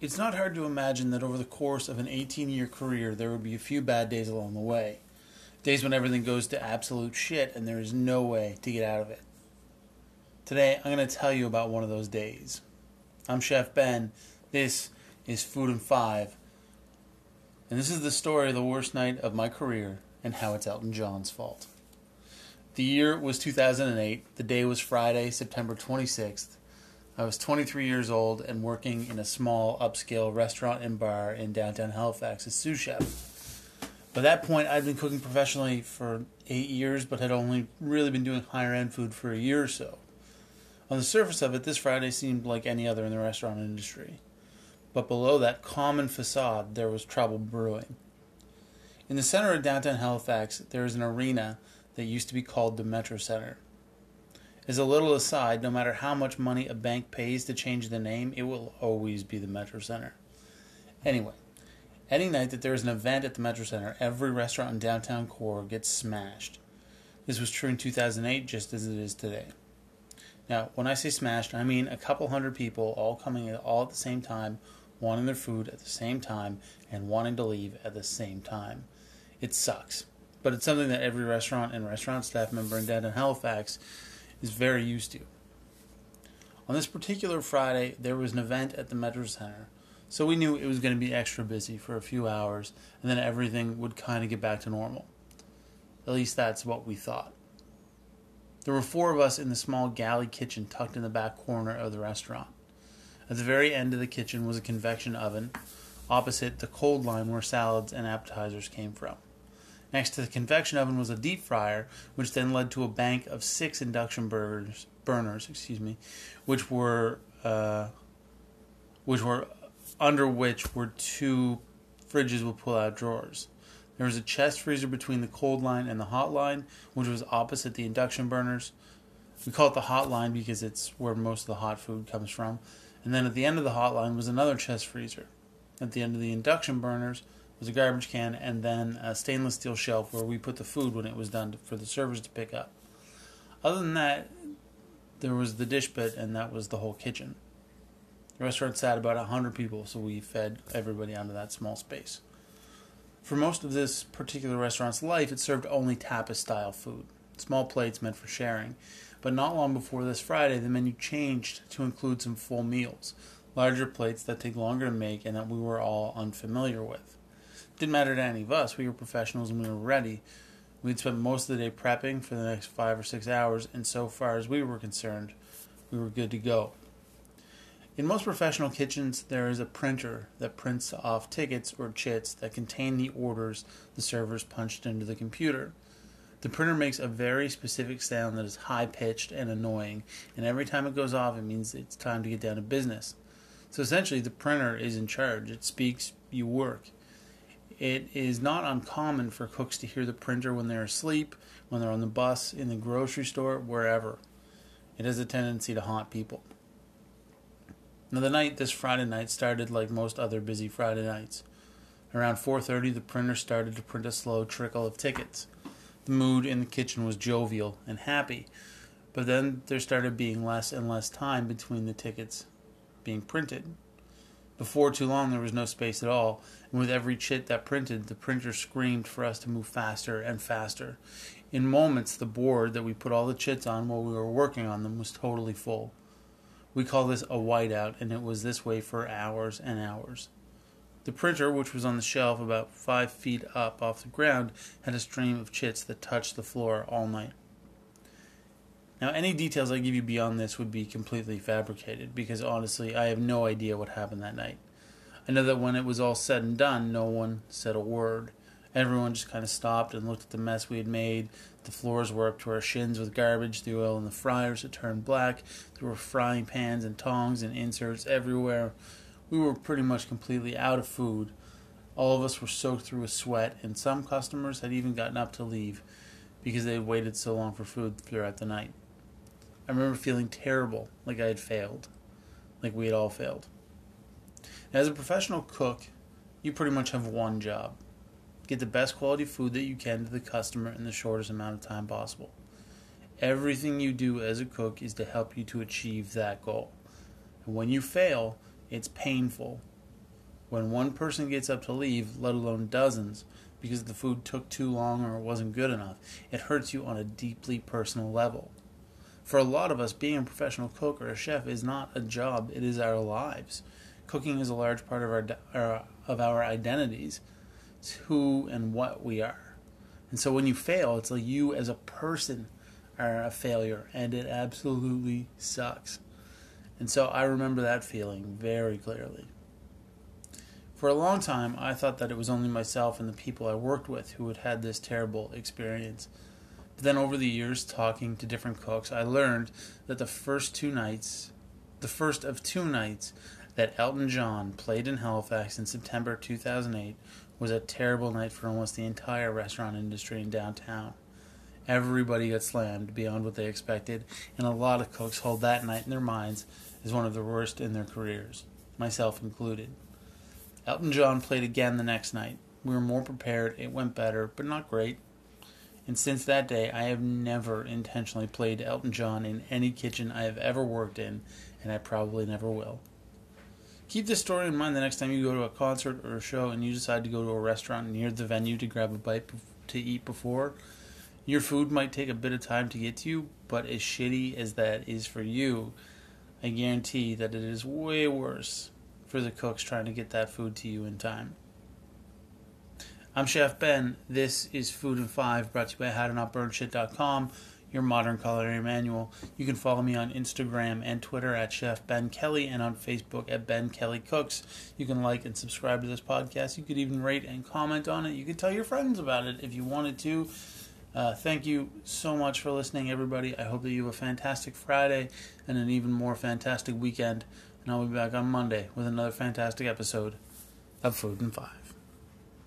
It's not hard to imagine that over the course of an 18 year career, there would be a few bad days along the way. Days when everything goes to absolute shit and there is no way to get out of it. Today, I'm going to tell you about one of those days. I'm Chef Ben. This is Food and Five. And this is the story of the worst night of my career and how it's Elton John's fault. The year was 2008. The day was Friday, September 26th. I was 23 years old and working in a small upscale restaurant and bar in downtown Halifax as sous chef. By that point, I'd been cooking professionally for eight years, but had only really been doing higher end food for a year or so. On the surface of it, this Friday seemed like any other in the restaurant industry. But below that common facade, there was trouble brewing. In the center of downtown Halifax, there is an arena that used to be called the Metro Center. As a little aside, no matter how much money a bank pays to change the name, it will always be the Metro Center. Anyway, any night that there is an event at the Metro Center, every restaurant in downtown core gets smashed. This was true in 2008 just as it is today. Now, when I say smashed, I mean a couple hundred people all coming in all at the same time, wanting their food at the same time, and wanting to leave at the same time. It sucks, but it's something that every restaurant and restaurant staff member in downtown Halifax is very used to. On this particular Friday, there was an event at the Metro Center, so we knew it was going to be extra busy for a few hours, and then everything would kind of get back to normal. At least that's what we thought. There were four of us in the small galley kitchen tucked in the back corner of the restaurant. At the very end of the kitchen was a convection oven, opposite the cold line where salads and appetizers came from. Next to the convection oven was a deep fryer, which then led to a bank of six induction burners, burners, excuse me, which were uh, which were under which were two fridges with pull-out drawers. There was a chest freezer between the cold line and the hot line, which was opposite the induction burners. We call it the hot line because it's where most of the hot food comes from. And then at the end of the hot line was another chest freezer. At the end of the induction burners was a garbage can, and then a stainless steel shelf where we put the food when it was done for the servers to pick up. Other than that, there was the dish pit, and that was the whole kitchen. The restaurant sat about 100 people, so we fed everybody out of that small space. For most of this particular restaurant's life, it served only tapas style food, small plates meant for sharing. But not long before this Friday, the menu changed to include some full meals, larger plates that take longer to make and that we were all unfamiliar with. Didn't matter to any of us. We were professionals and we were ready. We'd spent most of the day prepping for the next five or six hours, and so far as we were concerned, we were good to go. In most professional kitchens, there is a printer that prints off tickets or chits that contain the orders the servers punched into the computer. The printer makes a very specific sound that is high pitched and annoying, and every time it goes off, it means it's time to get down to business. So essentially, the printer is in charge. It speaks, you work. It is not uncommon for cooks to hear the printer when they're asleep, when they're on the bus, in the grocery store, wherever. It has a tendency to haunt people. Now the night this Friday night started like most other busy Friday nights. Around 4:30 the printer started to print a slow trickle of tickets. The mood in the kitchen was jovial and happy, but then there started being less and less time between the tickets being printed. Before too long, there was no space at all, and with every chit that printed, the printer screamed for us to move faster and faster. In moments, the board that we put all the chits on while we were working on them was totally full. We call this a whiteout, and it was this way for hours and hours. The printer, which was on the shelf about five feet up off the ground, had a stream of chits that touched the floor all night. Now, any details I give you beyond this would be completely fabricated because honestly, I have no idea what happened that night. I know that when it was all said and done, no one said a word. Everyone just kind of stopped and looked at the mess we had made. The floors were up to our shins with garbage, the oil in the fryers had turned black, there were frying pans and tongs and inserts everywhere. We were pretty much completely out of food. All of us were soaked through with sweat, and some customers had even gotten up to leave because they had waited so long for food throughout the night. I remember feeling terrible, like I had failed, like we had all failed. As a professional cook, you pretty much have one job get the best quality food that you can to the customer in the shortest amount of time possible. Everything you do as a cook is to help you to achieve that goal. And when you fail, it's painful, When one person gets up to leave, let alone dozens, because the food took too long or wasn't good enough, it hurts you on a deeply personal level. For a lot of us, being a professional cook or a chef is not a job, it is our lives. Cooking is a large part of our, our uh, of our identities. It's who and what we are. And so when you fail, it's like you as a person are a failure, and it absolutely sucks. And so I remember that feeling very clearly. For a long time, I thought that it was only myself and the people I worked with who had had this terrible experience. But then over the years, talking to different cooks, I learned that the first two nights, the first of two nights that Elton John played in Halifax in September 2008 was a terrible night for almost the entire restaurant industry in downtown. Everybody got slammed beyond what they expected, and a lot of cooks hold that night in their minds as one of the worst in their careers, myself included. Elton John played again the next night. We were more prepared, it went better, but not great. And since that day, I have never intentionally played Elton John in any kitchen I have ever worked in, and I probably never will. Keep this story in mind the next time you go to a concert or a show and you decide to go to a restaurant near the venue to grab a bite to eat before. Your food might take a bit of time to get to you, but as shitty as that is for you, I guarantee that it is way worse for the cooks trying to get that food to you in time. I'm Chef Ben. This is Food and Five, brought to you by HowToNotBurnShit.com, your modern culinary manual. You can follow me on Instagram and Twitter at Chef Ben Kelly and on Facebook at Ben Kelly Cooks. You can like and subscribe to this podcast. You could even rate and comment on it. You could tell your friends about it if you wanted to. Uh, thank you so much for listening, everybody. I hope that you have a fantastic Friday and an even more fantastic weekend. And I'll be back on Monday with another fantastic episode of Food and Five.